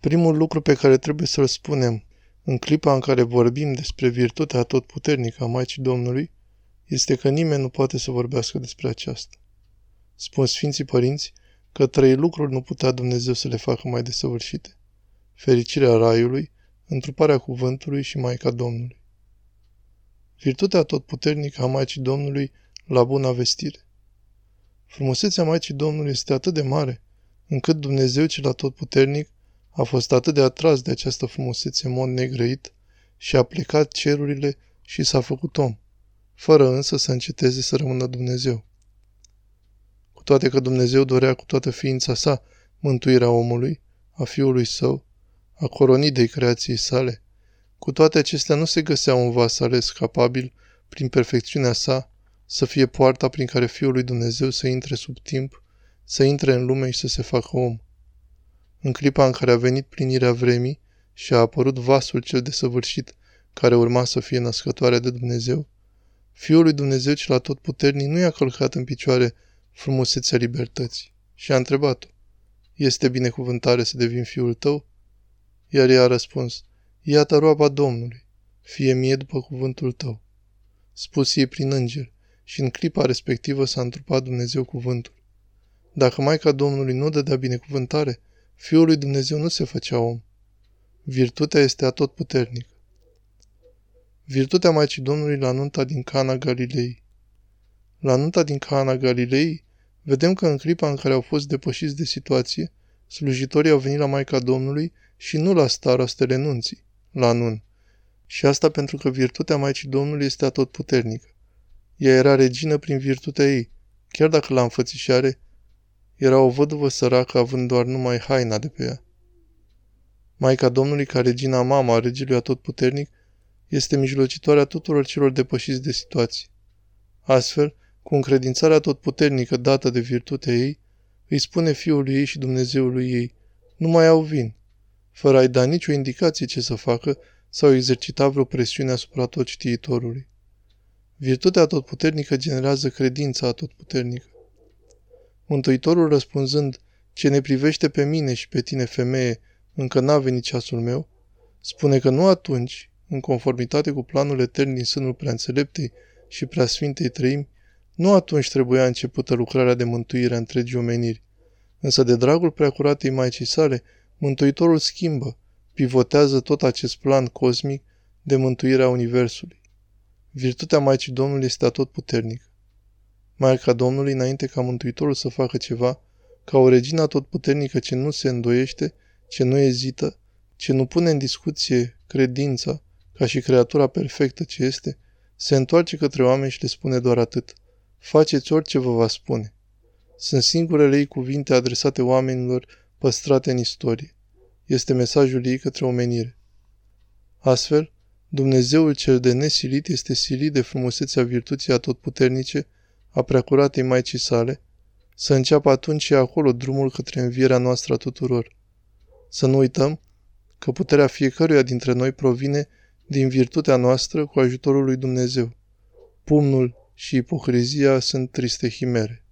Primul lucru pe care trebuie să-l spunem în clipa în care vorbim despre virtutea atotputernică a Maicii Domnului, este că nimeni nu poate să vorbească despre aceasta. Spun Sfinții Părinți că trei lucruri nu putea Dumnezeu să le facă mai desăvârșite. Fericirea Raiului, întruparea cuvântului și Maica Domnului. Virtutea atotputernică a Maicii Domnului la buna vestire. Frumusețea Maicii Domnului este atât de mare, încât Dumnezeu cel atotputernic a fost atât de atras de această frumusețe în mod negrăit și a plecat cerurile și s-a făcut om, fără însă să înceteze să rămână Dumnezeu. Cu toate că Dumnezeu dorea cu toată ființa sa mântuirea omului, a fiului său, a coronidei creației sale, cu toate acestea nu se găsea un vas ales capabil, prin perfecțiunea sa, să fie poarta prin care Fiul lui Dumnezeu să intre sub timp, să intre în lume și să se facă om. În clipa în care a venit plinirea vremii și a apărut vasul cel desăvârșit care urma să fie născătoarea de Dumnezeu, Fiul lui Dumnezeu cel atotputernic nu i-a călcat în picioare frumusețea libertății și a întrebat-o, Este binecuvântare să devin fiul tău? Iar ea a răspuns, Iată roaba Domnului, fie mie după cuvântul tău. Spus ei prin înger și în clipa respectivă s-a întrupat Dumnezeu cuvântul. Dacă Maica Domnului nu dădea binecuvântare, Fiul lui Dumnezeu nu se făcea om. Virtutea este atotputernică. Virtutea Maicii Domnului la nunta din Cana Galilei. La nunta din Cana Galilei, vedem că în clipa în care au fost depășiți de situație, slujitorii au venit la Maica Domnului și nu la starostele nunții, la nun. Și asta pentru că virtutea Maicii Domnului este atotputernică. Ea era regină prin virtutea ei, chiar dacă la înfățișare era o văduvă săracă având doar numai haina de pe ea. Maica Domnului, ca regina mama a regelui atotputernic, este mijlocitoarea tuturor celor depășiți de situații. Astfel, cu încredințarea atotputernică dată de virtutea ei, îi spune fiului ei și Dumnezeului ei, nu mai au vin, fără a-i da nicio indicație ce să facă sau exercita vreo presiune asupra tot știitorului. Virtutea atotputernică generează credința atotputernică. Mântuitorul răspunzând, ce ne privește pe mine și pe tine, femeie, încă n-a venit ceasul meu, spune că nu atunci, în conformitate cu planul etern din sânul preanțeleptei și preasfintei trăimi, nu atunci trebuia începută lucrarea de mântuire a întregii omeniri, însă de dragul preacuratei Maicii sale, Mântuitorul schimbă, pivotează tot acest plan cosmic de mântuirea Universului. Virtutea Maicii Domnului este atot puternică. Maica Domnului, înainte ca Mântuitorul să facă ceva, ca o regină puternică ce nu se îndoiește, ce nu ezită, ce nu pune în discuție credința, ca și creatura perfectă ce este, se întoarce către oameni și le spune doar atât. Faceți orice vă va spune. Sunt singurele ei cuvinte adresate oamenilor păstrate în istorie. Este mesajul ei către omenire. Astfel, Dumnezeul cel de nesilit este silit de frumusețea virtuții atotputernice a preacuratei Maicii sale, să înceapă atunci și acolo drumul către învierea noastră a tuturor. Să nu uităm că puterea fiecăruia dintre noi provine din virtutea noastră cu ajutorul lui Dumnezeu. Pumnul și ipocrizia sunt triste chimere.